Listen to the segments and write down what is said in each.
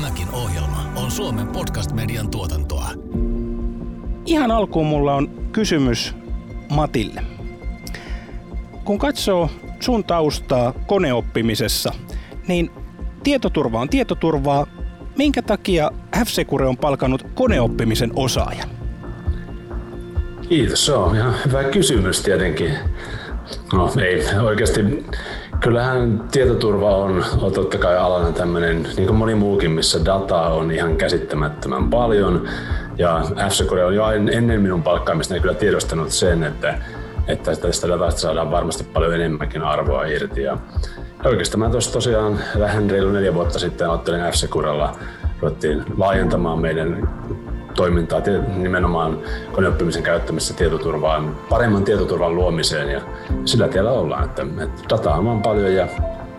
Tämäkin ohjelma on Suomen podcast-median tuotantoa. Ihan alkuun mulla on kysymys Matille. Kun katsoo sun taustaa koneoppimisessa, niin tietoturva on tietoturvaa. Minkä takia F-Secure on palkannut koneoppimisen osaajan? Kiitos, se on ihan hyvä kysymys tietenkin. No ei, oikeasti kyllähän tietoturva on, on totta kai alana tämmöinen, niin kuin moni muukin, missä dataa on ihan käsittämättömän paljon. Ja f on jo ennen minun palkkaamista kyllä tiedostanut sen, että, että tästä datasta saadaan varmasti paljon enemmänkin arvoa irti. Ja oikeastaan mä tuossa tosiaan vähän reilu neljä vuotta sitten ottelin f ruvettiin laajentamaan meidän toimintaa nimenomaan koneoppimisen käyttämisessä tietoturvaan, paremman tietoturvan luomiseen ja sillä tiellä ollaan, että, että dataa on vaan paljon ja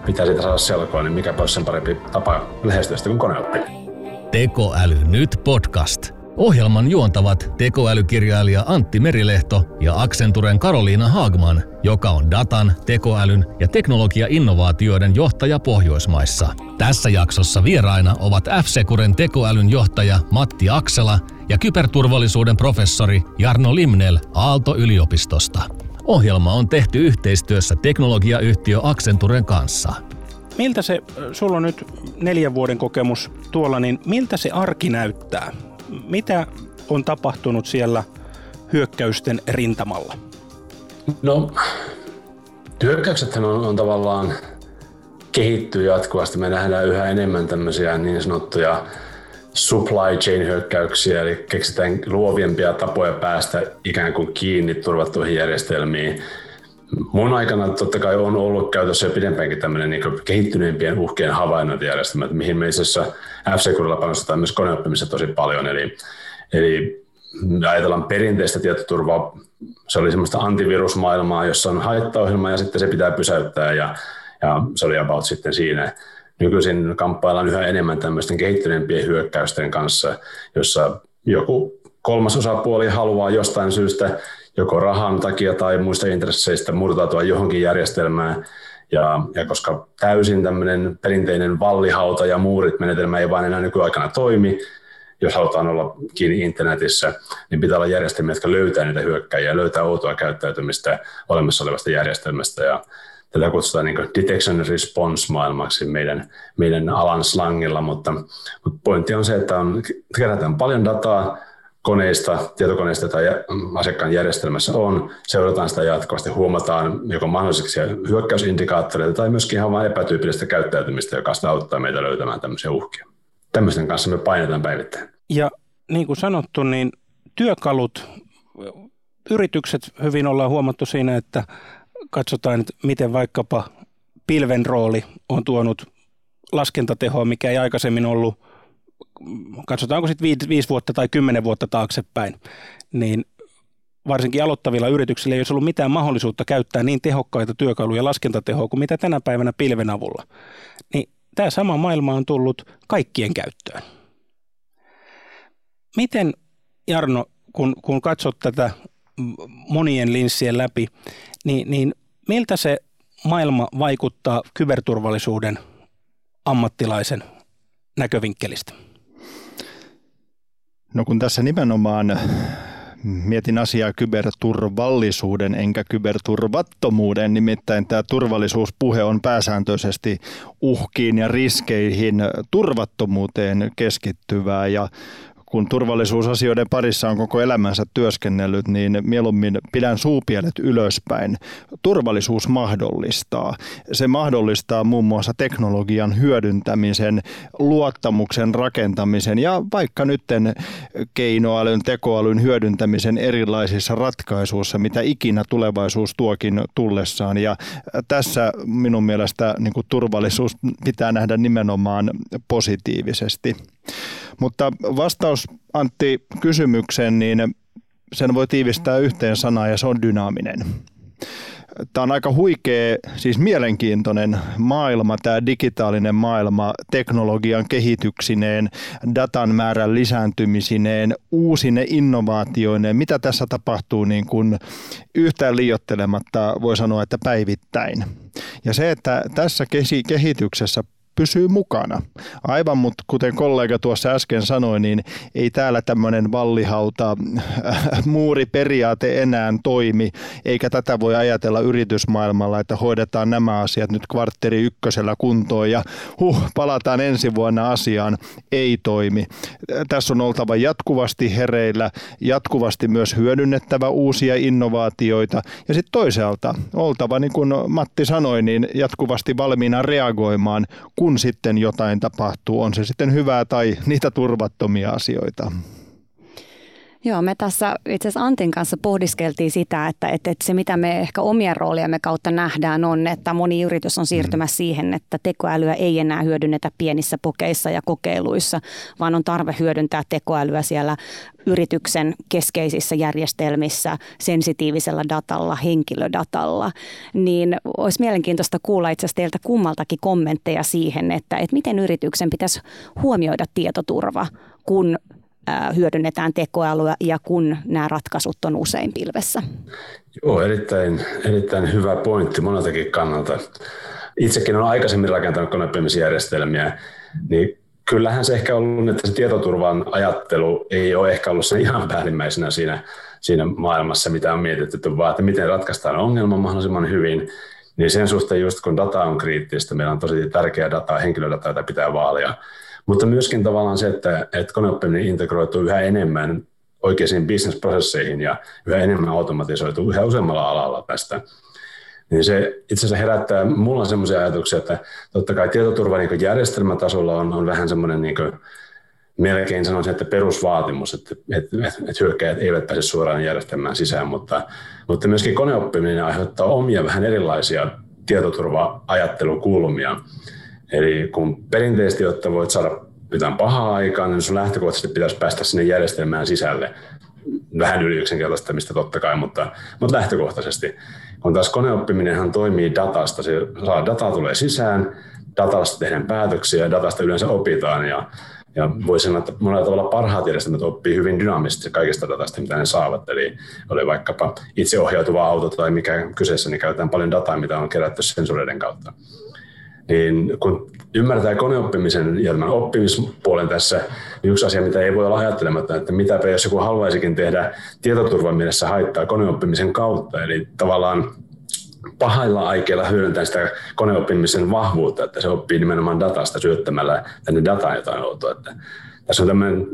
pitää siitä saada selkoa, niin mikä olisi sen parempi tapa lähestyä sitä kuin koneoppiminen. Tekoäly nyt podcast. Ohjelman juontavat tekoälykirjailija Antti Merilehto ja Accenturen Karoliina Hagman, joka on datan, tekoälyn ja teknologia-innovaatioiden johtaja Pohjoismaissa. Tässä jaksossa vieraina ovat F-Securen tekoälyn johtaja Matti Aksela ja kyberturvallisuuden professori Jarno Limnel Aalto-yliopistosta. Ohjelma on tehty yhteistyössä teknologiayhtiö Accenturen kanssa. Miltä se, sulla on nyt neljän vuoden kokemus tuolla, niin miltä se arki näyttää? Mitä on tapahtunut siellä hyökkäysten rintamalla? No, hyökkäyksethän on, on tavallaan kehittyy jatkuvasti. Me nähdään yhä enemmän tämmöisiä niin sanottuja supply chain hyökkäyksiä, eli keksitään luoviempia tapoja päästä ikään kuin kiinni turvattuihin järjestelmiin. Mun aikana totta kai on ollut käytössä jo pidempäänkin tämmöinen niin kehittyneempien uhkien havainnointijärjestelmä, mihin me itse asiassa f panostetaan myös koneoppimisessa tosi paljon. Eli, eli ajatellaan perinteistä tietoturvaa, se oli semmoista antivirusmaailmaa, jossa on haittaohjelma ja sitten se pitää pysäyttää ja, ja se oli about sitten siinä. Nykyisin kamppaillaan yhä enemmän tämmöisten kehittyneempien hyökkäysten kanssa, jossa joku kolmas osapuoli haluaa jostain syystä joko rahan takia tai muista intresseistä murtautua johonkin järjestelmään. Ja, ja koska täysin tämmöinen perinteinen vallihauta ja muurit menetelmä ei vain enää nykyaikana toimi, jos halutaan olla kiinni internetissä, niin pitää olla järjestelmiä, jotka löytää niitä hyökkäjiä, löytää outoa käyttäytymistä olemassa olevasta järjestelmästä. Ja tätä kutsutaan niin detection response maailmaksi meidän, meidän alan slangilla, mutta, mutta pointti on se, että on, kerätään paljon dataa, koneista, tietokoneista tai asiakkaan järjestelmässä on, seurataan sitä jatkuvasti, huomataan joko mahdolliseksi hyökkäysindikaattoreita tai myöskin ihan vain epätyypillistä käyttäytymistä, joka sitä auttaa meitä löytämään tämmöisiä uhkia. Tämmöisten kanssa me painetaan päivittäin. Ja niin kuin sanottu, niin työkalut, yritykset hyvin ollaan huomattu siinä, että katsotaan, että miten vaikkapa pilven rooli on tuonut laskentatehoa, mikä ei aikaisemmin ollut – katsotaanko sitten viisi, viisi vuotta tai kymmenen vuotta taaksepäin, niin varsinkin aloittavilla yrityksillä ei olisi ollut mitään mahdollisuutta käyttää niin tehokkaita työkaluja laskentatehoa kuin mitä tänä päivänä pilven avulla. Niin tämä sama maailma on tullut kaikkien käyttöön. Miten, Jarno, kun, kun katsot tätä monien linssien läpi, niin, niin miltä se maailma vaikuttaa kyberturvallisuuden ammattilaisen näkövinkkelistä? No kun tässä nimenomaan mietin asiaa kyberturvallisuuden enkä kyberturvattomuuden, nimittäin tämä turvallisuuspuhe on pääsääntöisesti uhkiin ja riskeihin turvattomuuteen keskittyvää ja kun turvallisuusasioiden parissa on koko elämänsä työskennellyt, niin mieluummin pidän suupielet ylöspäin. Turvallisuus mahdollistaa. Se mahdollistaa muun muassa teknologian hyödyntämisen, luottamuksen rakentamisen ja vaikka nytten keinoälyn, tekoälyn hyödyntämisen erilaisissa ratkaisuissa, mitä ikinä tulevaisuus tuokin tullessaan. Ja tässä minun mielestä niin turvallisuus pitää nähdä nimenomaan positiivisesti. Mutta vastaus Antti kysymykseen, niin sen voi tiivistää yhteen sanaan ja se on dynaaminen. Tämä on aika huikea, siis mielenkiintoinen maailma, tämä digitaalinen maailma teknologian kehityksineen, datan määrän lisääntymisineen, uusine innovaatioineen. Mitä tässä tapahtuu niin kuin yhtään liiottelematta voi sanoa, että päivittäin. Ja se, että tässä kehityksessä pysyy mukana. Aivan, mutta kuten kollega tuossa äsken sanoi, niin ei täällä tämmöinen vallihauta äh, muuriperiaate enää toimi, eikä tätä voi ajatella yritysmaailmalla, että hoidetaan nämä asiat nyt kvartteri ykkösellä kuntoon ja huh, palataan ensi vuonna asiaan. Ei toimi. Tässä on oltava jatkuvasti hereillä, jatkuvasti myös hyödynnettävä uusia innovaatioita ja sitten toisaalta oltava, niin kuin Matti sanoi, niin jatkuvasti valmiina reagoimaan, kun sitten jotain tapahtuu, on se sitten hyvää tai niitä turvattomia asioita. Joo, me tässä itse asiassa Antin kanssa pohdiskeltiin sitä, että, että, että se mitä me ehkä omien rooliamme kautta nähdään on, että moni yritys on siirtymässä mm. siihen, että tekoälyä ei enää hyödynnetä pienissä pokeissa ja kokeiluissa, vaan on tarve hyödyntää tekoälyä siellä yrityksen keskeisissä järjestelmissä, sensitiivisellä datalla, henkilödatalla, niin olisi mielenkiintoista kuulla itse asiassa teiltä kummaltakin kommentteja siihen, että, että miten yrityksen pitäisi huomioida tietoturva, kun hyödynnetään tekoälyä ja kun nämä ratkaisut on usein pilvessä. Joo, erittäin, erittäin hyvä pointti moneltakin kannalta. Itsekin olen aikaisemmin rakentanut koneoppimisjärjestelmiä, niin kyllähän se ehkä ollut, että se tietoturvan ajattelu ei ole ehkä ollut sen ihan päällimmäisenä siinä, siinä maailmassa, mitä on mietitty, vaan että miten ratkaistaan ongelma mahdollisimman hyvin. Niin sen suhteen just kun data on kriittistä, meillä on tosi tärkeää dataa, henkilödataa, jota pitää vaalia, mutta myöskin tavallaan se, että, että koneoppiminen integroituu yhä enemmän oikeisiin bisnesprosesseihin ja yhä enemmän automatisoituu yhä useammalla alalla tästä. Niin se itse asiassa herättää, mulla on sellaisia ajatuksia, että totta kai tietoturva niin järjestelmätasolla on, on vähän semmoinen niin melkein sanoisin, että perusvaatimus, että, että, että hyökkäjät eivät pääse suoraan järjestelmään sisään, mutta, mutta myöskin koneoppiminen aiheuttaa omia vähän erilaisia tietoturva-ajattelukulmia. Eli kun perinteisesti, jotta voit saada jotain pahaa aikaan, niin sun lähtökohtaisesti pitäisi päästä sinne järjestelmään sisälle. Vähän yli yksinkertaistamista totta kai, mutta, mutta lähtökohtaisesti. Kun taas koneoppiminenhan toimii datasta, se saa, data tulee sisään, datasta tehdään päätöksiä ja datasta yleensä opitaan ja, ja voi sanoa, että monella tavalla parhaat järjestelmät oppii hyvin dynaamisesti kaikista datasta, mitä ne saavat. Eli oli vaikkapa itseohjautuva auto tai mikä kyseessä, niin käytetään paljon dataa, mitä on kerätty sensoreiden kautta niin kun ymmärtää koneoppimisen ja tämän oppimispuolen tässä, niin yksi asia, mitä ei voi olla ajattelematta, että mitä jos joku haluaisikin tehdä tietoturvan mielessä haittaa koneoppimisen kautta, eli tavallaan pahailla aikeilla hyödyntää sitä koneoppimisen vahvuutta, että se oppii nimenomaan datasta syöttämällä tänne dataan jotain outoa. Että tässä on tämmöinen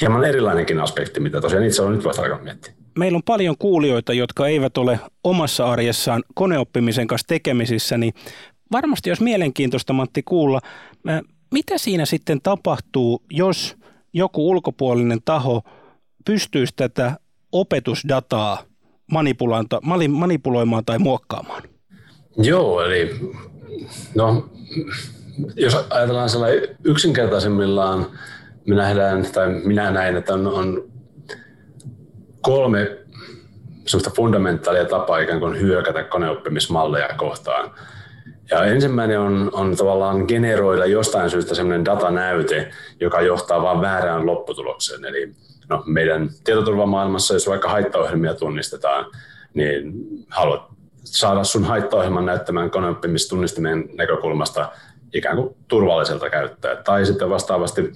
hieman erilainenkin aspekti, mitä tosiaan itse olen nyt vasta alkanut miettiä. Meillä on paljon kuulijoita, jotka eivät ole omassa arjessaan koneoppimisen kanssa tekemisissä, niin varmasti olisi mielenkiintoista Matti kuulla, mitä siinä sitten tapahtuu, jos joku ulkopuolinen taho pystyisi tätä opetusdataa manipuloimaan tai muokkaamaan? Joo, eli no, jos ajatellaan sellainen yksinkertaisemmillaan, me nähdään, tai minä näen, että on, on kolme sellaista fundamentaalia tapaa ikään kuin hyökätä koneoppimismalleja kohtaan. Ja ensimmäinen on, on tavallaan generoida jostain syystä sellainen datanäyte, joka johtaa vain väärään lopputulokseen. Eli no, meidän tietoturvamaailmassa, jos vaikka haittaohjelmia tunnistetaan, niin haluat saada sun haittaohjelman näyttämään koneoppimistunnistimien näkökulmasta ikään kuin turvalliselta käyttää. Tai sitten vastaavasti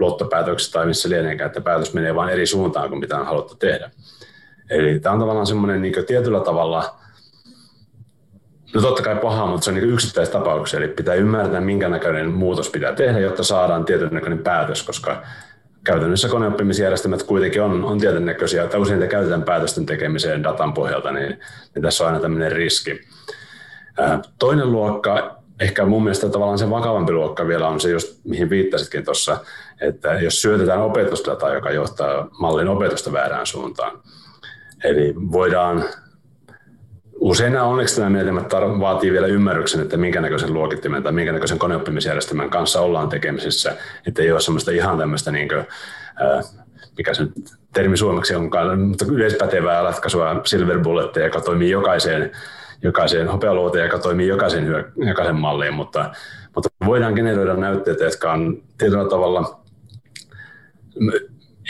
luottopäätöksessä tai missä lieneekään, että päätös menee vain eri suuntaan kuin mitä on haluttu tehdä. Eli tämä on tavallaan semmoinen niin tietyllä tavalla No totta kai paha, mutta se on niin yksittäistapauksia, eli pitää ymmärtää, minkä näköinen muutos pitää tehdä, jotta saadaan tietyn näköinen päätös, koska käytännössä koneoppimisjärjestelmät kuitenkin on, on tietyn näköisiä, että usein niitä käytetään päätösten tekemiseen datan pohjalta, niin, niin tässä on aina tämmöinen riski. Toinen luokka, ehkä mun mielestä tavallaan se vakavampi luokka vielä on se, just mihin viittasitkin tuossa, että jos syötetään opetusdataa, joka johtaa mallin opetusta väärään suuntaan, Eli voidaan Usein nämä onneksi nämä menetelmät vaatii vielä ymmärryksen, että minkä näköisen luokittimen tai minkä näköisen koneoppimisjärjestelmän kanssa ollaan tekemisissä, että ei ole semmoista ihan tämmöistä, niin kuin, mikä se termi suomeksi onkaan, mutta yleispätevää ratkaisua silver bulletteja, joka toimii jokaiseen, jokaiseen hopealuoteen, joka toimii jokaisen, jokaisen malliin, mutta, mutta voidaan generoida näytteitä, jotka on tietyllä tavalla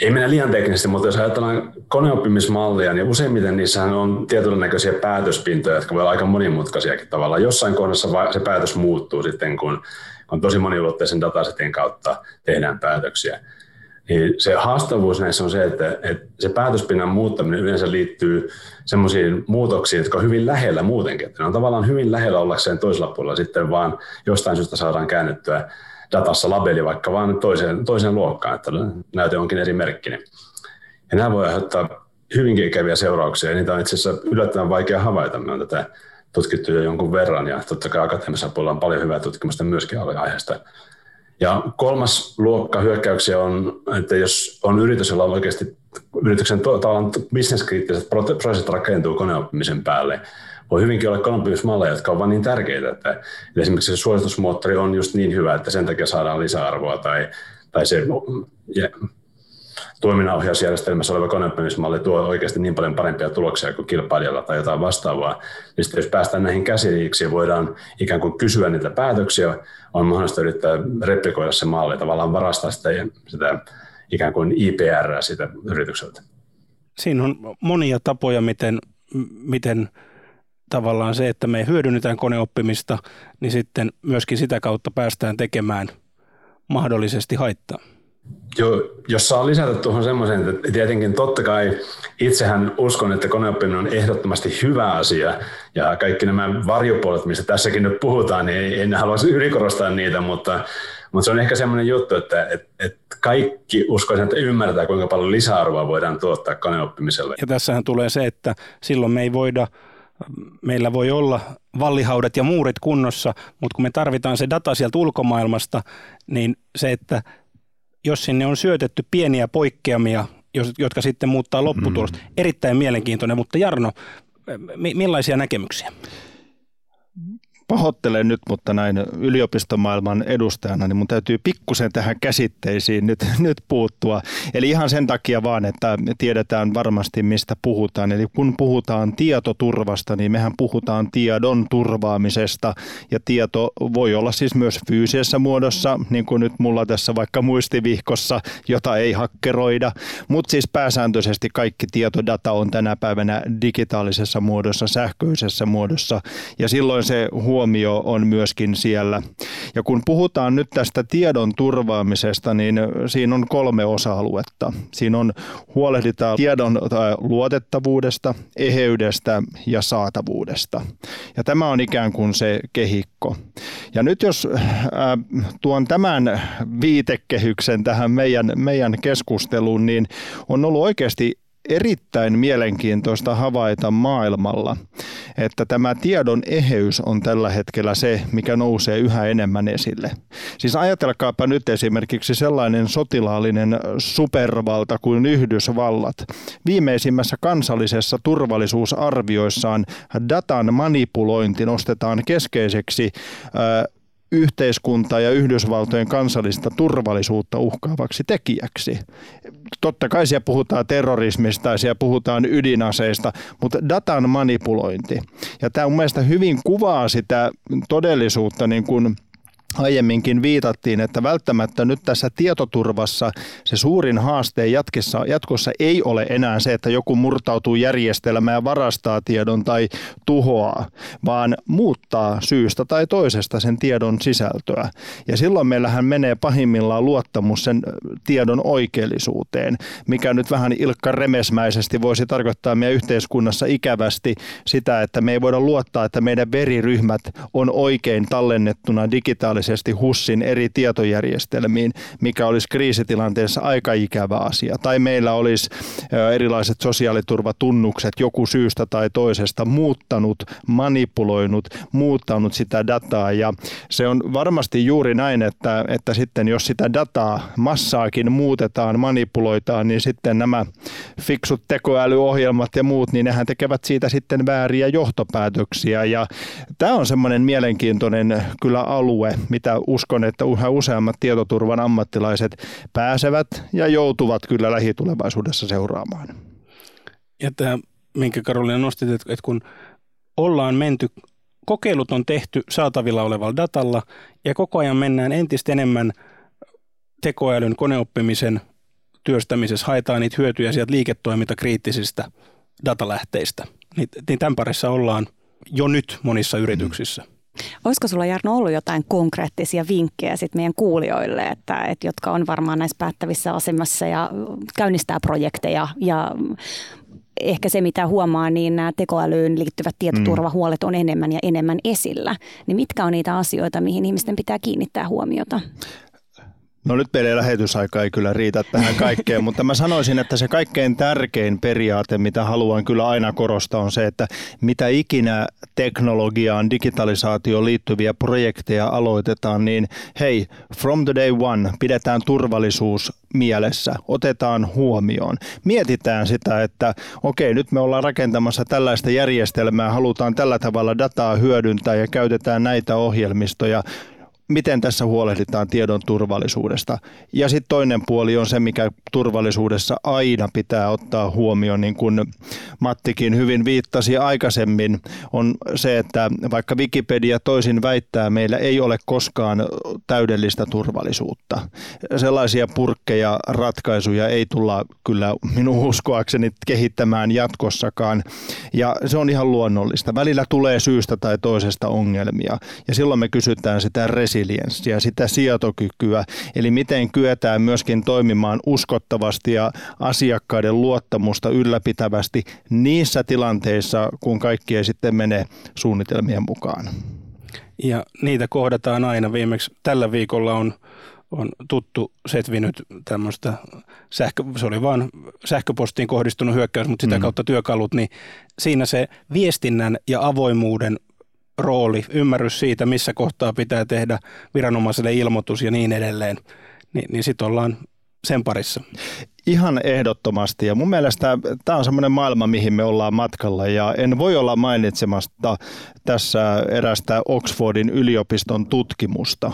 ei mennä liian teknisesti, mutta jos ajatellaan koneoppimismallia, niin useimmiten niissähän on näköisiä päätöspintoja, jotka voi olla aika monimutkaisiakin tavallaan. Jossain kohdassa se päätös muuttuu sitten, kun on tosi moniulotteisen datasetin kautta tehdään päätöksiä. Niin se haastavuus näissä on se, että, että se päätöspinnan muuttaminen yleensä liittyy semmoisiin muutoksiin, jotka on hyvin lähellä muutenkin. Ne on tavallaan hyvin lähellä ollakseen toisella puolella sitten, vaan jostain syystä saadaan käännettyä datassa labeli vaikka vaan toiseen, toiseen luokkaan, että näyte onkin eri merkkinen. Ja nämä voi aiheuttaa hyvinkin ikäviä seurauksia, ja niitä on itse asiassa yllättävän vaikea havaita. Me on tätä tutkittu jo jonkun verran, ja totta kai akateemisella puolella on paljon hyvää tutkimusta myöskin aiheesta. Ja kolmas luokka hyökkäyksiä on, että jos on yritys, jolla on oikeasti yrityksen tavallaan bisneskriittiset prosessit rakentuu koneoppimisen päälle, voi hyvinkin olla koneoppimismalleja, jotka ovat vain niin tärkeitä, että esimerkiksi se suositusmoottori on just niin hyvä, että sen takia saadaan lisäarvoa tai, tai se ja, toiminnanohjausjärjestelmässä oleva koneoppimismalli tuo oikeasti niin paljon parempia tuloksia kuin kilpailijalla tai jotain vastaavaa. Ja sitten jos päästään näihin käsiksi ja voidaan ikään kuin kysyä niitä päätöksiä, on mahdollista yrittää replikoida se malli, tavallaan varastaa sitä, sitä ikään kuin IPR sitä yritykseltä. Siinä on monia tapoja, miten, miten tavallaan se, että me hyödynnetään koneoppimista, niin sitten myöskin sitä kautta päästään tekemään mahdollisesti haittaa. Joo, jos saa lisätä tuohon semmoisen, että tietenkin totta kai itsehän uskon, että koneoppiminen on ehdottomasti hyvä asia ja kaikki nämä varjopuolet, mistä tässäkin nyt puhutaan, niin en halua ylikorostaa niitä, mutta, mutta se on ehkä semmoinen juttu, että, että, että kaikki uskoisin, että ymmärtää, kuinka paljon lisäarvoa voidaan tuottaa koneoppimiselle. Ja tässähän tulee se, että silloin me ei voida meillä voi olla vallihaudat ja muurit kunnossa, mutta kun me tarvitaan se data sieltä ulkomaailmasta, niin se, että jos sinne on syötetty pieniä poikkeamia, jotka sitten muuttaa lopputulosta, mm. erittäin mielenkiintoinen, mutta Jarno, millaisia näkemyksiä? Pahoittelen nyt, mutta näin yliopistomaailman edustajana, niin mun täytyy pikkusen tähän käsitteisiin nyt, nyt puuttua. Eli ihan sen takia vaan, että tiedetään varmasti mistä puhutaan. Eli kun puhutaan tietoturvasta, niin mehän puhutaan tiedon turvaamisesta ja tieto voi olla siis myös fyysisessä muodossa, niin kuin nyt mulla tässä vaikka muistivihkossa, jota ei hakkeroida, mutta siis pääsääntöisesti kaikki tietodata on tänä päivänä digitaalisessa muodossa, sähköisessä muodossa ja silloin se huomioon huomio on myöskin siellä. Ja kun puhutaan nyt tästä tiedon turvaamisesta, niin siinä on kolme osa-aluetta. Siinä on huolehditaan tiedon äh, luotettavuudesta, eheydestä ja saatavuudesta. Ja tämä on ikään kuin se kehikko. Ja nyt jos äh, tuon tämän viitekehyksen tähän meidän, meidän keskusteluun, niin on ollut oikeasti erittäin mielenkiintoista havaita maailmalla, että tämä tiedon eheys on tällä hetkellä se, mikä nousee yhä enemmän esille. Siis ajatelkaapa nyt esimerkiksi sellainen sotilaallinen supervalta kuin Yhdysvallat. Viimeisimmässä kansallisessa turvallisuusarvioissaan datan manipulointi nostetaan keskeiseksi yhteiskuntaa ja Yhdysvaltojen kansallista turvallisuutta uhkaavaksi tekijäksi. Totta kai siellä puhutaan terrorismista ja siellä puhutaan ydinaseista, mutta datan manipulointi. Ja tämä on mielestäni hyvin kuvaa sitä todellisuutta niin kuin – aiemminkin viitattiin, että välttämättä nyt tässä tietoturvassa se suurin haaste jatkossa, jatkossa ei ole enää se, että joku murtautuu järjestelmään ja varastaa tiedon tai tuhoaa, vaan muuttaa syystä tai toisesta sen tiedon sisältöä. Ja silloin meillähän menee pahimmillaan luottamus sen tiedon oikeellisuuteen, mikä nyt vähän Ilkka Remesmäisesti voisi tarkoittaa meidän yhteiskunnassa ikävästi sitä, että me ei voida luottaa, että meidän veriryhmät on oikein tallennettuna digitaalisesti virallisesti HUSin eri tietojärjestelmiin, mikä olisi kriisitilanteessa aika ikävä asia. Tai meillä olisi erilaiset sosiaaliturvatunnukset joku syystä tai toisesta muuttanut, manipuloinut, muuttanut sitä dataa. Ja se on varmasti juuri näin, että, että sitten jos sitä dataa massaakin muutetaan, manipuloitaan, niin sitten nämä fiksut tekoälyohjelmat ja muut, niin nehän tekevät siitä sitten vääriä johtopäätöksiä. Ja tämä on semmoinen mielenkiintoinen kyllä alue, mitä uskon, että yhä useammat tietoturvan ammattilaiset pääsevät ja joutuvat kyllä lähitulevaisuudessa seuraamaan. Ja tämä, minkä Karolina nostit, että kun ollaan menty, kokeilut on tehty saatavilla olevalla datalla ja koko ajan mennään entistä enemmän tekoälyn, koneoppimisen työstämisessä, haetaan niitä hyötyjä sieltä liiketoimintakriittisistä datalähteistä. Niin, niin tämän parissa ollaan jo nyt monissa yrityksissä. Mm. Olisiko sulla Jarno ollut jotain konkreettisia vinkkejä sit meidän kuulijoille, että, että jotka on varmaan näissä päättävissä asemassa ja käynnistää projekteja ja ehkä se, mitä huomaa, niin nämä tekoälyyn liittyvät tietoturvahuolet on enemmän ja enemmän esillä. Niin mitkä on niitä asioita, mihin ihmisten pitää kiinnittää huomiota? No nyt meidän lähetysaika ei kyllä riitä tähän kaikkeen, mutta mä sanoisin, että se kaikkein tärkein periaate, mitä haluan kyllä aina korostaa, on se, että mitä ikinä teknologiaan, digitalisaatioon liittyviä projekteja aloitetaan, niin hei, from the day one pidetään turvallisuus mielessä, otetaan huomioon. Mietitään sitä, että okei, nyt me ollaan rakentamassa tällaista järjestelmää, halutaan tällä tavalla dataa hyödyntää ja käytetään näitä ohjelmistoja miten tässä huolehditaan tiedon turvallisuudesta. Ja sitten toinen puoli on se, mikä turvallisuudessa aina pitää ottaa huomioon, niin kuin Mattikin hyvin viittasi aikaisemmin, on se, että vaikka Wikipedia toisin väittää, meillä ei ole koskaan täydellistä turvallisuutta. Sellaisia purkkeja, ratkaisuja ei tulla kyllä minun uskoakseni kehittämään jatkossakaan. Ja se on ihan luonnollista. Välillä tulee syystä tai toisesta ongelmia. Ja silloin me kysytään sitä resi resilienssiä, sitä sietokykyä, eli miten kyetään myöskin toimimaan uskottavasti ja asiakkaiden luottamusta ylläpitävästi niissä tilanteissa, kun kaikki ei sitten mene suunnitelmien mukaan. Ja niitä kohdataan aina. Viimeksi tällä viikolla on on tuttu setvinyt tämmöistä, sähkö, se oli vaan sähköpostiin kohdistunut hyökkäys, mutta sitä mm. kautta työkalut, niin siinä se viestinnän ja avoimuuden rooli, ymmärrys siitä, missä kohtaa pitää tehdä viranomaiselle ilmoitus ja niin edelleen, niin, niin sitten ollaan sen parissa. Ihan ehdottomasti ja mun mielestä tämä on semmoinen maailma, mihin me ollaan matkalla ja en voi olla mainitsemasta tässä erästä Oxfordin yliopiston tutkimusta,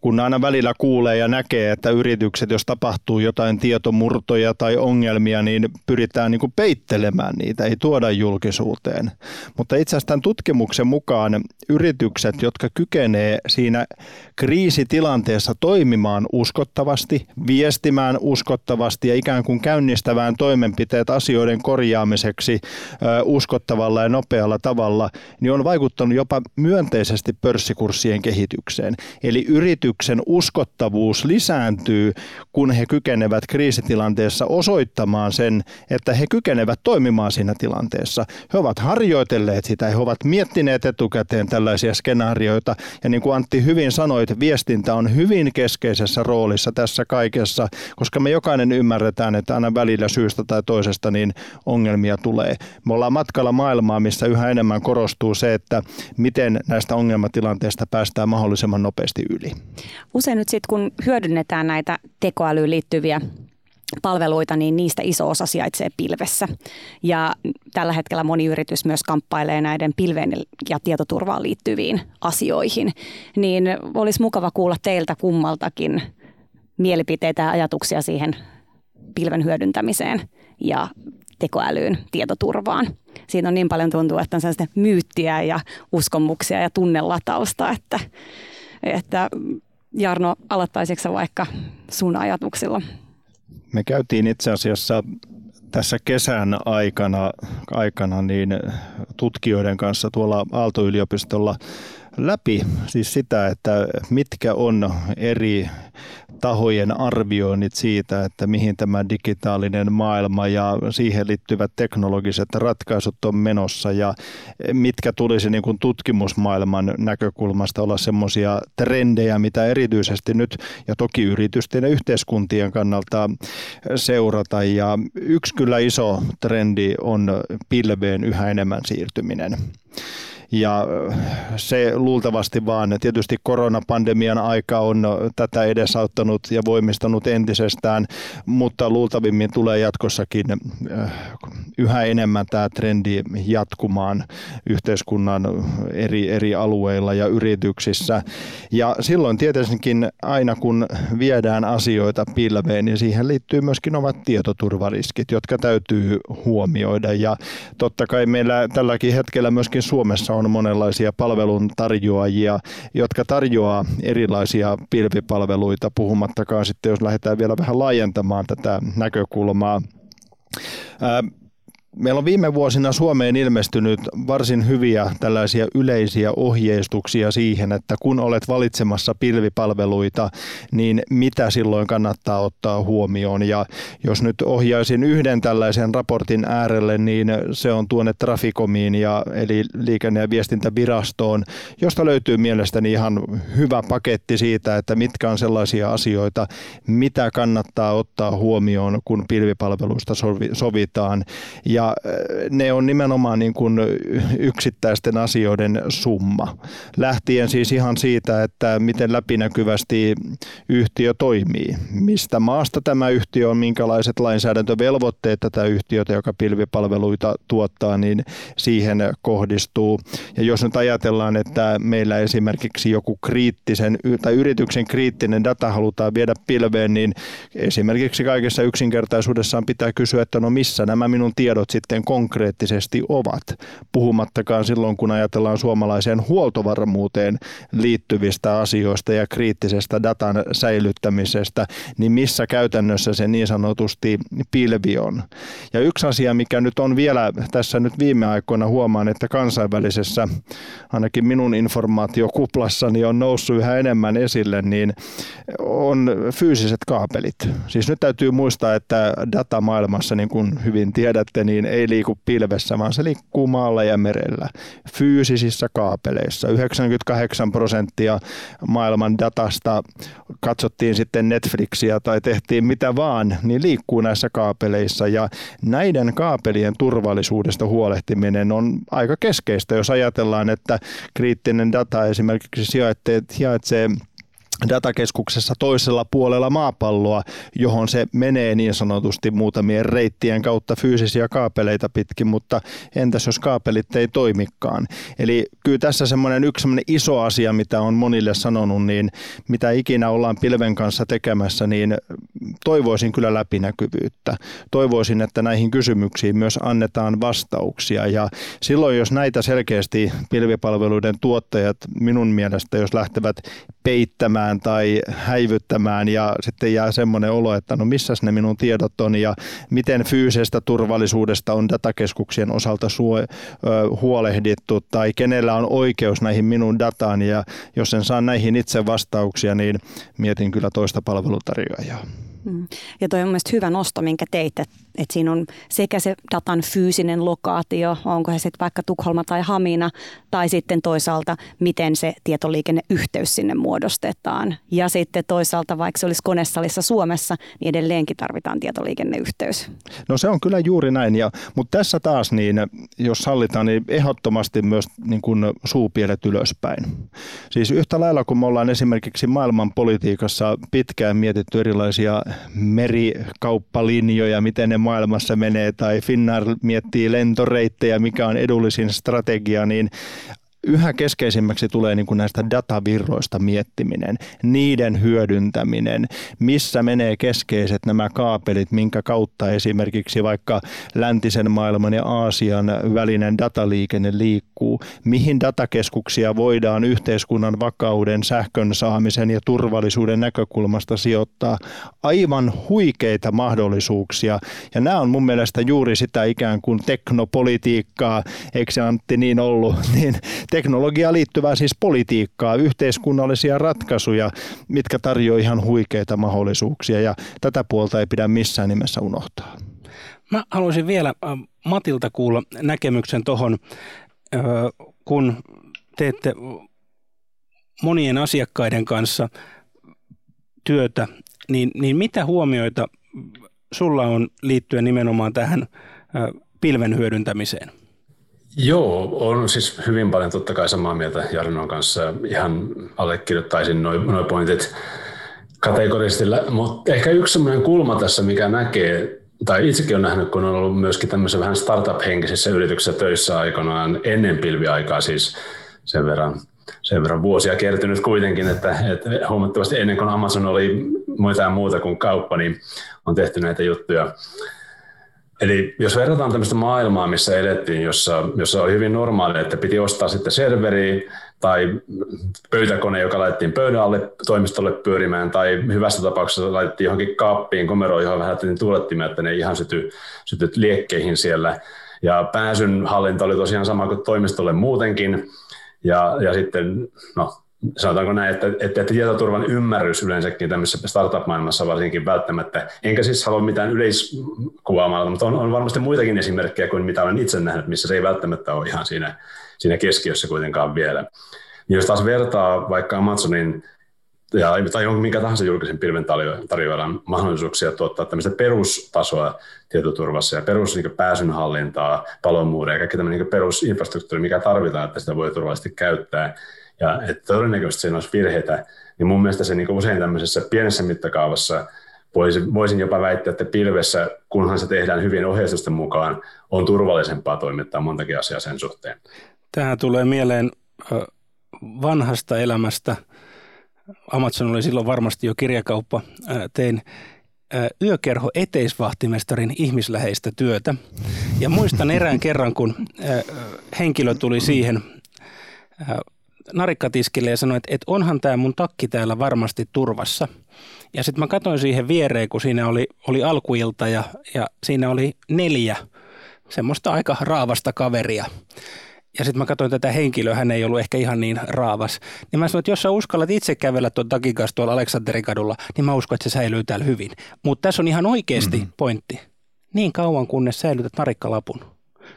kun aina välillä kuulee ja näkee, että yritykset, jos tapahtuu jotain tietomurtoja tai ongelmia, niin pyritään niin kuin peittelemään niitä, ei tuoda julkisuuteen. Mutta itse asiassa tämän tutkimuksen mukaan yritykset, jotka kykenee siinä kriisitilanteessa toimimaan uskottavasti, viestimään uskottavasti ja ikään kuin käynnistävään toimenpiteet asioiden korjaamiseksi uskottavalla ja nopealla tavalla, niin on vaikuttanut jopa myönteisesti pörssikurssien kehitykseen. Eli yrityksen uskottavuus lisääntyy, kun he kykenevät kriisitilanteessa osoittamaan sen, että he kykenevät toimimaan siinä tilanteessa. He ovat harjoitelleet sitä, he ovat miettineet etukäteen tällaisia skenaarioita, ja niin kuin Antti hyvin sanoi, että viestintä on hyvin keskeisessä roolissa tässä kaikessa, koska me jokainen ymmärretään, että aina välillä syystä tai toisesta niin ongelmia tulee. Me ollaan matkalla maailmaa, missä yhä enemmän korostuu se, että miten näistä ongelmatilanteista päästään mahdollisimman nopeasti yli. Usein nyt sitten, kun hyödynnetään näitä tekoälyyn liittyviä palveluita, niin niistä iso osa sijaitsee pilvessä. Ja tällä hetkellä moni yritys myös kamppailee näiden pilveen ja tietoturvaan liittyviin asioihin. Niin olisi mukava kuulla teiltä kummaltakin mielipiteitä ja ajatuksia siihen pilven hyödyntämiseen ja tekoälyyn, tietoturvaan. Siinä on niin paljon tuntuu, että on sellaista myyttiä ja uskomuksia ja tunnelatausta, että, että Jarno, aloittaisitko vaikka sun ajatuksilla? Me käytiin itse asiassa tässä aikana, aikana niin tutkijoiden kanssa tuolla Aalto-yliopistolla läpi siis sitä, että mitkä on eri tahojen arvioinnit siitä, että mihin tämä digitaalinen maailma ja siihen liittyvät teknologiset ratkaisut on menossa ja mitkä tulisi niin kuin tutkimusmaailman näkökulmasta olla semmoisia trendejä, mitä erityisesti nyt ja toki yritysten ja yhteiskuntien kannalta seurata. Ja yksi kyllä iso trendi on pilveen yhä enemmän siirtyminen. Ja se luultavasti vaan, tietysti koronapandemian aika on tätä edesauttanut ja voimistanut entisestään, mutta luultavimmin tulee jatkossakin yhä enemmän tämä trendi jatkumaan yhteiskunnan eri, eri alueilla ja yrityksissä. Ja silloin tietenkin aina kun viedään asioita pilveen, niin siihen liittyy myöskin omat tietoturvariskit, jotka täytyy huomioida. Ja totta kai meillä tälläkin hetkellä myöskin Suomessa on monenlaisia palveluntarjoajia, jotka tarjoaa erilaisia pilvipalveluita, puhumattakaan sitten, jos lähdetään vielä vähän laajentamaan tätä näkökulmaa. Meillä on viime vuosina Suomeen ilmestynyt varsin hyviä tällaisia yleisiä ohjeistuksia siihen, että kun olet valitsemassa pilvipalveluita, niin mitä silloin kannattaa ottaa huomioon. Ja jos nyt ohjaisin yhden tällaisen raportin äärelle, niin se on tuonne Traficomiin, ja, eli liikenne- ja viestintävirastoon, josta löytyy mielestäni ihan hyvä paketti siitä, että mitkä on sellaisia asioita, mitä kannattaa ottaa huomioon, kun pilvipalveluista sovitaan. Ja ne on nimenomaan niin kuin yksittäisten asioiden summa. Lähtien siis ihan siitä, että miten läpinäkyvästi yhtiö toimii, mistä maasta tämä yhtiö on, minkälaiset lainsäädäntövelvoitteet tätä yhtiötä, joka pilvipalveluita tuottaa, niin siihen kohdistuu. Ja jos nyt ajatellaan, että meillä esimerkiksi joku kriittisen tai yrityksen kriittinen data halutaan viedä pilveen, niin esimerkiksi kaikessa yksinkertaisuudessaan pitää kysyä, että no missä nämä minun tiedot sitten konkreettisesti ovat. Puhumattakaan silloin, kun ajatellaan suomalaiseen huoltovarmuuteen liittyvistä asioista ja kriittisestä datan säilyttämisestä, niin missä käytännössä se niin sanotusti pilvi on. Ja yksi asia, mikä nyt on vielä tässä nyt viime aikoina huomaan, että kansainvälisessä, ainakin minun informaatiokuplassani on noussut yhä enemmän esille, niin on fyysiset kaapelit. Siis nyt täytyy muistaa, että datamaailmassa, niin kuin hyvin tiedätte, niin ei liiku pilvessä, vaan se liikkuu maalla ja merellä fyysisissä kaapeleissa. 98 prosenttia maailman datasta katsottiin sitten Netflixiä tai tehtiin mitä vaan, niin liikkuu näissä kaapeleissa ja näiden kaapelien turvallisuudesta huolehtiminen on aika keskeistä, jos ajatellaan, että kriittinen data esimerkiksi sijaitsee datakeskuksessa toisella puolella maapalloa, johon se menee niin sanotusti muutamien reittien kautta fyysisiä kaapeleita pitkin, mutta entäs jos kaapelit ei toimikaan? Eli kyllä tässä semmoinen yksi semmoinen iso asia, mitä on monille sanonut, niin mitä ikinä ollaan pilven kanssa tekemässä, niin toivoisin kyllä läpinäkyvyyttä. Toivoisin, että näihin kysymyksiin myös annetaan vastauksia ja silloin, jos näitä selkeästi pilvipalveluiden tuottajat minun mielestä, jos lähtevät peittämään tai häivyttämään ja sitten jää semmoinen olo, että no missäs ne minun tiedot on ja miten fyysisestä turvallisuudesta on datakeskuksien osalta suo, ö, huolehdittu tai kenellä on oikeus näihin minun dataan ja jos en saa näihin itse vastauksia, niin mietin kyllä toista palvelutarjoajaa. Mm. Ja toi on mielestäni hyvä nosto, minkä teit, että et siinä on sekä se datan fyysinen lokaatio, onko se sitten vaikka Tukholma tai Hamina, tai sitten toisaalta, miten se tietoliikenneyhteys sinne muodostetaan. Ja sitten toisaalta, vaikka se olisi konesalissa Suomessa, niin edelleenkin tarvitaan tietoliikenneyhteys. No se on kyllä juuri näin, ja, mutta tässä taas, niin, jos sallitaan, niin ehdottomasti myös niin kuin suupielet ylöspäin. Siis yhtä lailla, kun me ollaan esimerkiksi maailman politiikassa pitkään mietitty erilaisia merikauppalinjoja, miten ne maailmassa menee, tai Finnair miettii lentoreittejä, mikä on edullisin strategia, niin yhä keskeisimmäksi tulee niin kuin näistä datavirroista miettiminen, niiden hyödyntäminen, missä menee keskeiset nämä kaapelit, minkä kautta esimerkiksi vaikka läntisen maailman ja Aasian välinen dataliikenne liikkuu, mihin datakeskuksia voidaan yhteiskunnan vakauden, sähkön saamisen ja turvallisuuden näkökulmasta sijoittaa. Aivan huikeita mahdollisuuksia. Ja nämä on mun mielestä juuri sitä ikään kuin teknopolitiikkaa, eikö se Antti niin ollut, niin teknologiaan liittyvää siis politiikkaa, yhteiskunnallisia ratkaisuja, mitkä tarjoavat ihan huikeita mahdollisuuksia ja tätä puolta ei pidä missään nimessä unohtaa. Mä haluaisin vielä Matilta kuulla näkemyksen tuohon, kun teette monien asiakkaiden kanssa työtä, niin, niin mitä huomioita sulla on liittyen nimenomaan tähän pilven hyödyntämiseen? Joo, on siis hyvin paljon totta kai samaa mieltä Jarinon kanssa. Ihan allekirjoittaisin noin noi pointit kategorisesti, mutta ehkä yksi sellainen kulma tässä, mikä näkee, tai itsekin on nähnyt, kun on ollut myöskin tämmöisessä vähän startup-henkisessä yrityksessä töissä aikanaan ennen pilviaikaa, siis sen verran, sen verran vuosia kertynyt kuitenkin, että, että huomattavasti ennen kuin Amazon oli mitään muuta kuin kauppa, niin on tehty näitä juttuja Eli jos verrataan tämmöistä maailmaa, missä elettiin, jossa, jossa oli hyvin normaali, että piti ostaa sitten serveri tai pöytäkone, joka laitettiin pöydän alle toimistolle pyörimään, tai hyvässä tapauksessa laitettiin johonkin kaappiin, komeroon, johon vähän tuulettimia, että ne ihan syty, syty liekkeihin siellä. Ja pääsyn hallinta oli tosiaan sama kuin toimistolle muutenkin. Ja, ja sitten, no, sanotaanko näin, että, että, että tietoturvan ymmärrys yleensäkin tämmöisessä startup-maailmassa varsinkin välttämättä, enkä siis halua mitään yleiskuvaamalla, mutta on, on varmasti muitakin esimerkkejä kuin mitä olen itse nähnyt, missä se ei välttämättä ole ihan siinä, siinä keskiössä kuitenkaan vielä. Jos taas vertaa vaikka Amazonin ja, tai jonkun minkä tahansa julkisen pilven tarjoajan mahdollisuuksia tuottaa tämmöistä perustasoa tietoturvassa ja perus niin pääsyn hallintaa, palomuuria ja kaikki tämmöinen niin perusinfrastruktuuri, mikä tarvitaan, että sitä voi turvallisesti käyttää, ja että todennäköisesti siinä olisi virheitä, niin mun mielestä se niin usein tämmöisessä pienessä mittakaavassa voisin, voisin jopa väittää, että pilvessä, kunhan se tehdään hyvin ohjeistusten mukaan, on turvallisempaa toimittaa montakin asiaa sen suhteen. Tähän tulee mieleen vanhasta elämästä. Amazon oli silloin varmasti jo kirjakauppa. Tein yökerho eteisvahtimestarin ihmisläheistä työtä. Ja muistan erään kerran, kun henkilö tuli siihen narikkatiskille ja sanoi, että, että onhan tämä mun takki täällä varmasti turvassa. Ja sitten mä katsoin siihen viereen, kun siinä oli, oli alkuilta ja, ja siinä oli neljä semmoista aika raavasta kaveria. Ja sitten mä katsoin tätä henkilöä, hän ei ollut ehkä ihan niin raavas. Niin mä sanoin, että jos sä uskallat itse kävellä tuon takin kanssa tuolla Aleksanterin kadulla, niin mä uskon, että se säilyy täällä hyvin. Mutta tässä on ihan oikeasti mm-hmm. pointti. Niin kauan kunnes säilytät narikkalapun.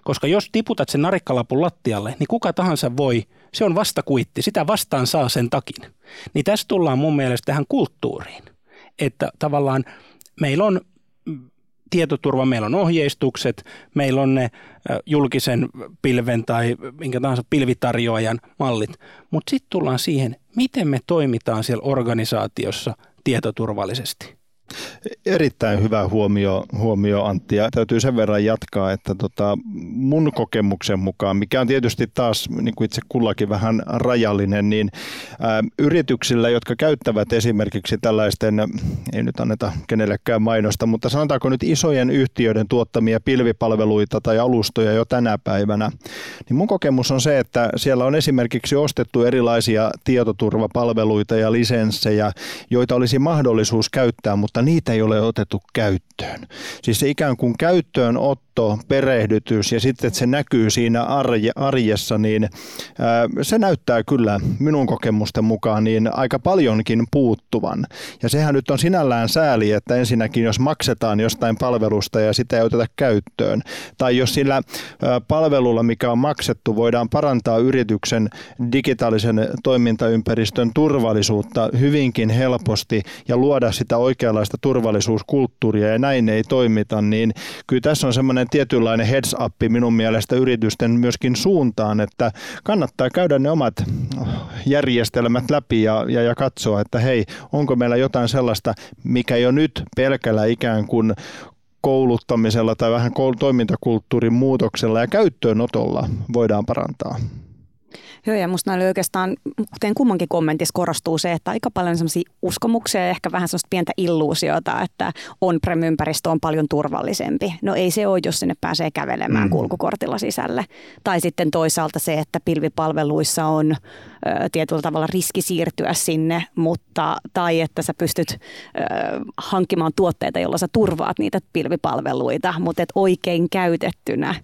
Koska jos tiputat sen narikkalapun lattialle, niin kuka tahansa voi, se on vastakuitti, sitä vastaan saa sen takin. Niin tässä tullaan mun mielestä tähän kulttuuriin. Että tavallaan meillä on tietoturva, meillä on ohjeistukset, meillä on ne julkisen pilven tai minkä tahansa pilvitarjoajan mallit, mutta sitten tullaan siihen, miten me toimitaan siellä organisaatiossa tietoturvallisesti. Erittäin hyvä huomio, huomio Antti. Ja täytyy sen verran jatkaa, että tota, mun kokemuksen mukaan, mikä on tietysti taas niin kuin itse kullakin vähän rajallinen, niin ä, yrityksillä, jotka käyttävät esimerkiksi tällaisten, ei nyt anneta kenellekään mainosta, mutta sanotaanko nyt isojen yhtiöiden tuottamia pilvipalveluita tai alustoja jo tänä päivänä, niin mun kokemus on se, että siellä on esimerkiksi ostettu erilaisia tietoturvapalveluita ja lisenssejä, joita olisi mahdollisuus käyttää, mutta niitä ei ole otettu käyttöön. Siis se ikään kuin käyttöönotto, perehdytys ja sitten, että se näkyy siinä arje, arjessa, niin se näyttää kyllä minun kokemusten mukaan niin aika paljonkin puuttuvan. Ja sehän nyt on sinällään sääli, että ensinnäkin jos maksetaan jostain palvelusta ja sitä ei oteta käyttöön, tai jos sillä palvelulla, mikä on maksettu, voidaan parantaa yrityksen digitaalisen toimintaympäristön turvallisuutta hyvinkin helposti ja luoda sitä oikeanlaista turvallisuuskulttuuria ja näin ei toimita, niin kyllä tässä on semmoinen tietynlainen heads up minun mielestä yritysten myöskin suuntaan, että kannattaa käydä ne omat järjestelmät läpi ja, ja, ja katsoa, että hei, onko meillä jotain sellaista, mikä jo nyt pelkällä ikään kuin kouluttamisella tai vähän toimintakulttuurin muutoksella ja käyttöönotolla voidaan parantaa. Joo, ja musta oli oikeastaan, kuten kummankin kommentissa korostuu se, että aika paljon semmoisia uskomuksia ja ehkä vähän semmoista pientä illuusiota, että on-prem-ympäristö on paljon turvallisempi. No ei se ole, jos sinne pääsee kävelemään mm. kulkukortilla sisälle. Tai sitten toisaalta se, että pilvipalveluissa on ö, tietyllä tavalla riski siirtyä sinne, mutta, tai että sä pystyt ö, hankkimaan tuotteita, joilla sä turvaat niitä pilvipalveluita, mutta et oikein käytettynä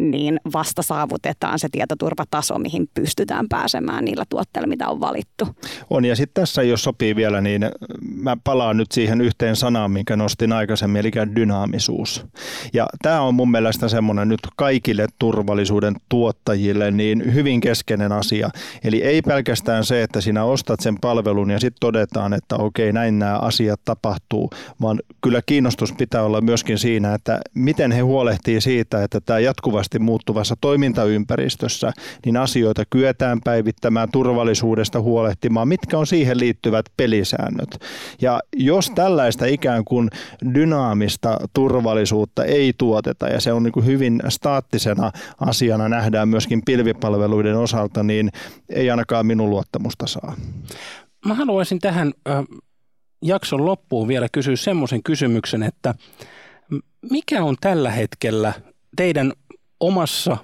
niin vasta saavutetaan se tietoturvataso, mihin pystytään pääsemään niillä tuotteilla, mitä on valittu. On ja sitten tässä, jos sopii vielä, niin mä palaan nyt siihen yhteen sanaan, minkä nostin aikaisemmin, eli dynaamisuus. Ja tämä on mun mielestä semmoinen nyt kaikille turvallisuuden tuottajille niin hyvin keskeinen asia. Eli ei pelkästään se, että sinä ostat sen palvelun ja sitten todetaan, että okei, näin nämä asiat tapahtuu, vaan kyllä kiinnostus pitää olla myöskin siinä, että miten he huolehtii siitä, että tämä jatkuvasti jatkuvasti muuttuvassa toimintaympäristössä, niin asioita kyetään päivittämään, turvallisuudesta huolehtimaan, mitkä on siihen liittyvät pelisäännöt. Ja jos tällaista ikään kuin dynaamista turvallisuutta ei tuoteta, ja se on niin hyvin staattisena asiana nähdään myöskin pilvipalveluiden osalta, niin ei ainakaan minun luottamusta saa. Mä haluaisin tähän jakson loppuun vielä kysyä semmoisen kysymyksen, että Mikä on tällä hetkellä teidän omassa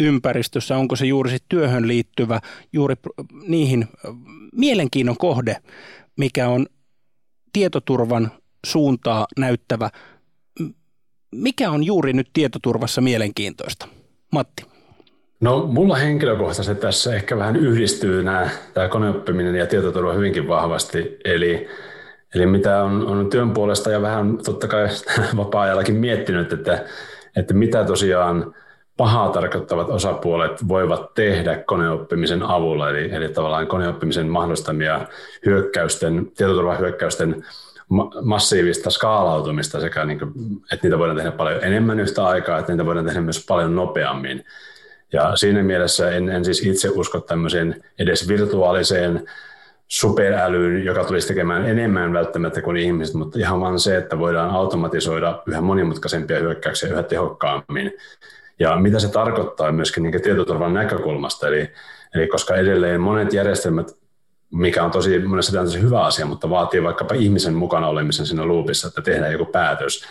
ympäristössä, onko se juuri sit työhön liittyvä, juuri niihin mielenkiinnon kohde, mikä on tietoturvan suuntaa näyttävä. Mikä on juuri nyt tietoturvassa mielenkiintoista? Matti. No mulla henkilökohtaisesti tässä ehkä vähän yhdistyy nämä, tämä koneoppiminen ja tietoturva hyvinkin vahvasti. Eli, eli mitä on, on työn puolesta ja vähän totta kai vapaa-ajallakin miettinyt, että, että mitä tosiaan pahaa tarkoittavat osapuolet voivat tehdä koneoppimisen avulla, eli, eli tavallaan koneoppimisen mahdollistamia hyökkäysten, tietoturvahyökkäysten massiivista skaalautumista sekä, niin kuin, että niitä voidaan tehdä paljon enemmän yhtä aikaa, että niitä voidaan tehdä myös paljon nopeammin. Ja siinä mielessä en, en siis itse usko tämmöiseen edes virtuaaliseen superälyyn, joka tulisi tekemään enemmän välttämättä kuin ihmiset, mutta ihan vaan se, että voidaan automatisoida yhä monimutkaisempia hyökkäyksiä yhä tehokkaammin. Ja mitä se tarkoittaa myöskin niin tietoturvan näkökulmasta, eli, eli koska edelleen monet järjestelmät, mikä on tosi monessa tilanteessa hyvä asia, mutta vaatii vaikkapa ihmisen mukana olemisen siinä loopissa, että tehdään joku päätös,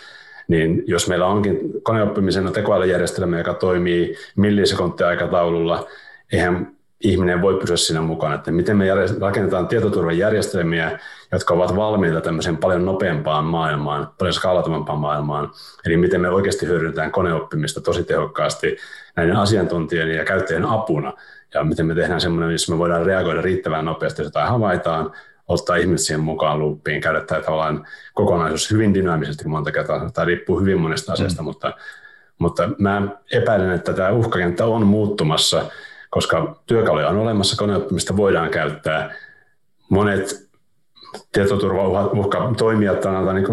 niin jos meillä onkin koneoppimisen tekoälyjärjestelmä, joka toimii millisekuntia-aikataululla, eihän ihminen voi pysyä siinä mukana, että miten me rakennetaan tietoturvajärjestelmiä, jotka ovat valmiita tämmöiseen paljon nopeampaan maailmaan, paljon skaalatumampaan maailmaan, eli miten me oikeasti hyödynnetään koneoppimista tosi tehokkaasti näiden asiantuntijoiden ja käyttäjien apuna, ja miten me tehdään semmoinen, missä me voidaan reagoida riittävän nopeasti, jos jotain havaitaan, ottaa ihmiset siihen mukaan luuppiin, käydä tämä tavallaan kokonaisuus hyvin dynaamisesti monta kertaa. Tämä riippuu hyvin monesta asiasta, mm. mutta, mutta mä epäilen, että tämä uhkakenttä on muuttumassa, koska työkaluja on olemassa, koneoppimista voidaan käyttää. Monet tietoturvauhka toimijat, tai niin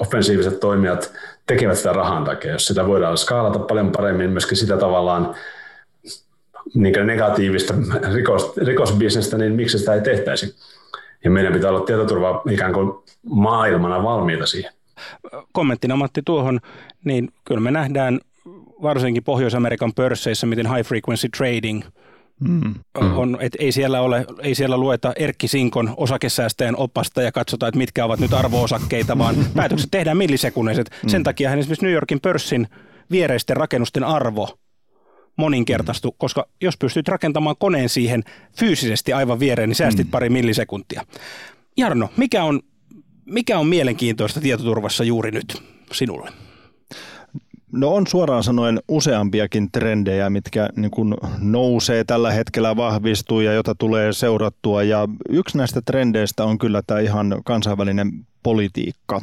offensiiviset toimijat tekevät sitä rahan takia. Jos sitä voidaan skaalata paljon paremmin, myöskin sitä tavallaan niin negatiivista rikos, rikosbisnestä, niin miksi sitä ei tehtäisi? Ja meidän pitää olla tietoturva ikään kuin maailmana valmiita siihen. Kommenttina Matti tuohon, niin kyllä me nähdään varsinkin Pohjois-Amerikan pörsseissä, miten high frequency trading mm. on, et ei, siellä ole, ei siellä lueta Erkki Sinkon osakesäästäjän opasta ja katsota, että mitkä ovat nyt arvoosakkeita, vaan päätökset tehdään millisekunnaiset. Mm. Sen takia esimerkiksi New Yorkin pörssin viereisten rakennusten arvo moninkertaistu, koska jos pystyt rakentamaan koneen siihen fyysisesti aivan viereen, niin säästit mm. pari millisekuntia. Jarno, mikä on, mikä on mielenkiintoista tietoturvassa juuri nyt sinulle? No on suoraan sanoen useampiakin trendejä, mitkä niin kuin nousee tällä hetkellä, vahvistuu ja jota tulee seurattua. Ja yksi näistä trendeistä on kyllä tämä ihan kansainvälinen politiikka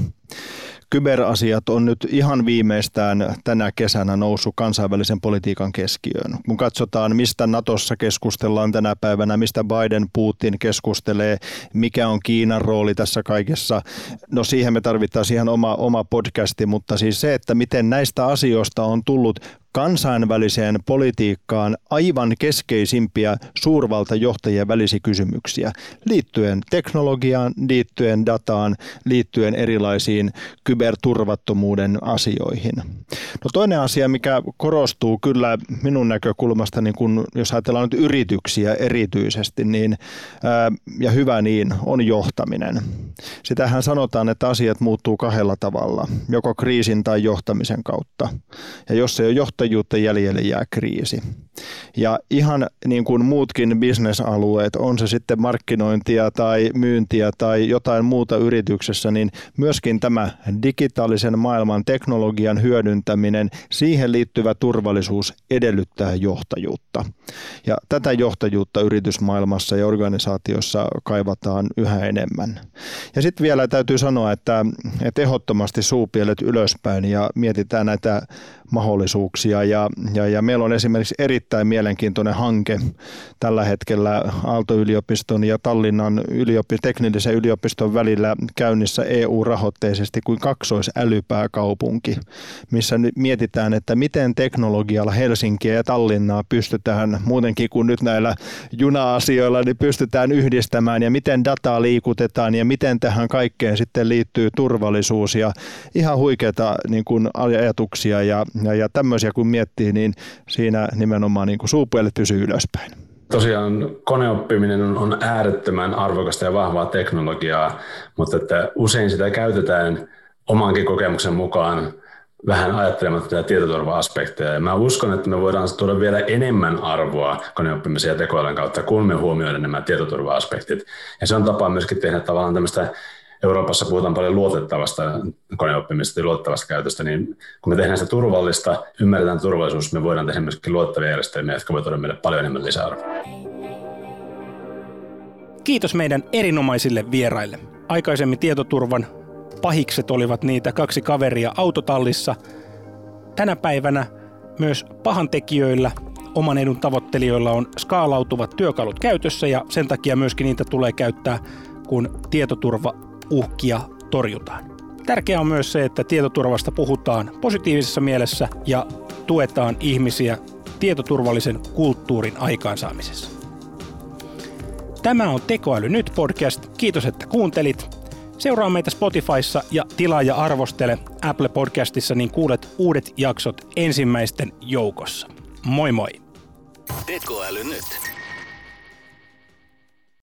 kyberasiat on nyt ihan viimeistään tänä kesänä noussut kansainvälisen politiikan keskiöön. Kun katsotaan, mistä Natossa keskustellaan tänä päivänä, mistä Biden Putin keskustelee, mikä on Kiinan rooli tässä kaikessa, no siihen me tarvittaisiin ihan oma, oma podcasti, mutta siis se, että miten näistä asioista on tullut kansainväliseen politiikkaan aivan keskeisimpiä suurvaltajohtajien välisiä kysymyksiä liittyen teknologiaan, liittyen dataan, liittyen erilaisiin kyberturvattomuuden asioihin. No toinen asia, mikä korostuu kyllä minun näkökulmasta, niin kun, jos ajatellaan nyt yrityksiä erityisesti, niin, ää, ja hyvä niin, on johtaminen. Sitähän sanotaan, että asiat muuttuu kahdella tavalla, joko kriisin tai johtamisen kautta. Ja jos se ei ole johtajuutta, jäljelle jää kriisi. Ja ihan niin kuin muutkin bisnesalueet, on se sitten markkinointia tai myyntiä tai jotain muuta yrityksessä, niin myöskin tämä digitaalisen maailman teknologian hyödyntäminen, siihen liittyvä turvallisuus edellyttää johtajuutta. Ja tätä johtajuutta yritysmaailmassa ja organisaatiossa kaivataan yhä enemmän. Ja sitten vielä täytyy sanoa, että, ehdottomasti suupielet ylöspäin ja mietitään näitä mahdollisuuksia. Ja, ja, ja meillä on esimerkiksi erittäin mielenkiintoinen hanke. Tällä hetkellä Aalto-yliopiston ja Tallinnan yliopi- teknillisen yliopiston välillä käynnissä EU-rahoitteisesti kuin kaksoisälypääkaupunki, missä nyt mietitään, että miten teknologialla Helsinkiä ja Tallinnaa pystytään muutenkin kuin nyt näillä juna-asioilla, niin pystytään yhdistämään ja miten dataa liikutetaan ja miten tähän kaikkeen sitten liittyy turvallisuus ja ihan huikeita niin kuin ajatuksia ja, ja, ja tämmöisiä kun miettii, niin siinä nimenomaan niin kuin pysyy ylöspäin. Tosiaan koneoppiminen on, on äärettömän arvokasta ja vahvaa teknologiaa, mutta että usein sitä käytetään omankin kokemuksen mukaan vähän ajattelematta tätä tietoturva-aspekteja. Ja mä uskon, että me voidaan tuoda vielä enemmän arvoa koneoppimisen ja tekoälyn kautta, kun me huomioidaan nämä tietoturva-aspektit. Ja se on tapa myöskin tehdä tavallaan tämmöistä Euroopassa puhutaan paljon luotettavasta koneoppimista ja luotettavasta käytöstä, niin kun me tehdään sitä turvallista, ymmärretään turvallisuus, me voidaan tehdä myöskin luotettavia järjestelmiä, jotka voi tuoda meille paljon enemmän lisäarvoa. Kiitos meidän erinomaisille vieraille. Aikaisemmin tietoturvan pahikset olivat niitä kaksi kaveria autotallissa. Tänä päivänä myös pahantekijöillä, oman edun tavoittelijoilla on skaalautuvat työkalut käytössä ja sen takia myöskin niitä tulee käyttää, kun tietoturvauhkia torjutaan. Tärkeää on myös se, että tietoturvasta puhutaan positiivisessa mielessä ja tuetaan ihmisiä tietoturvallisen kulttuurin aikaansaamisessa. Tämä on Tekoäly nyt podcast. Kiitos, että kuuntelit. Seuraa meitä Spotifyssa ja tilaa ja arvostele Apple Podcastissa, niin kuulet uudet jaksot ensimmäisten joukossa. Moi moi! Tekoäly nyt.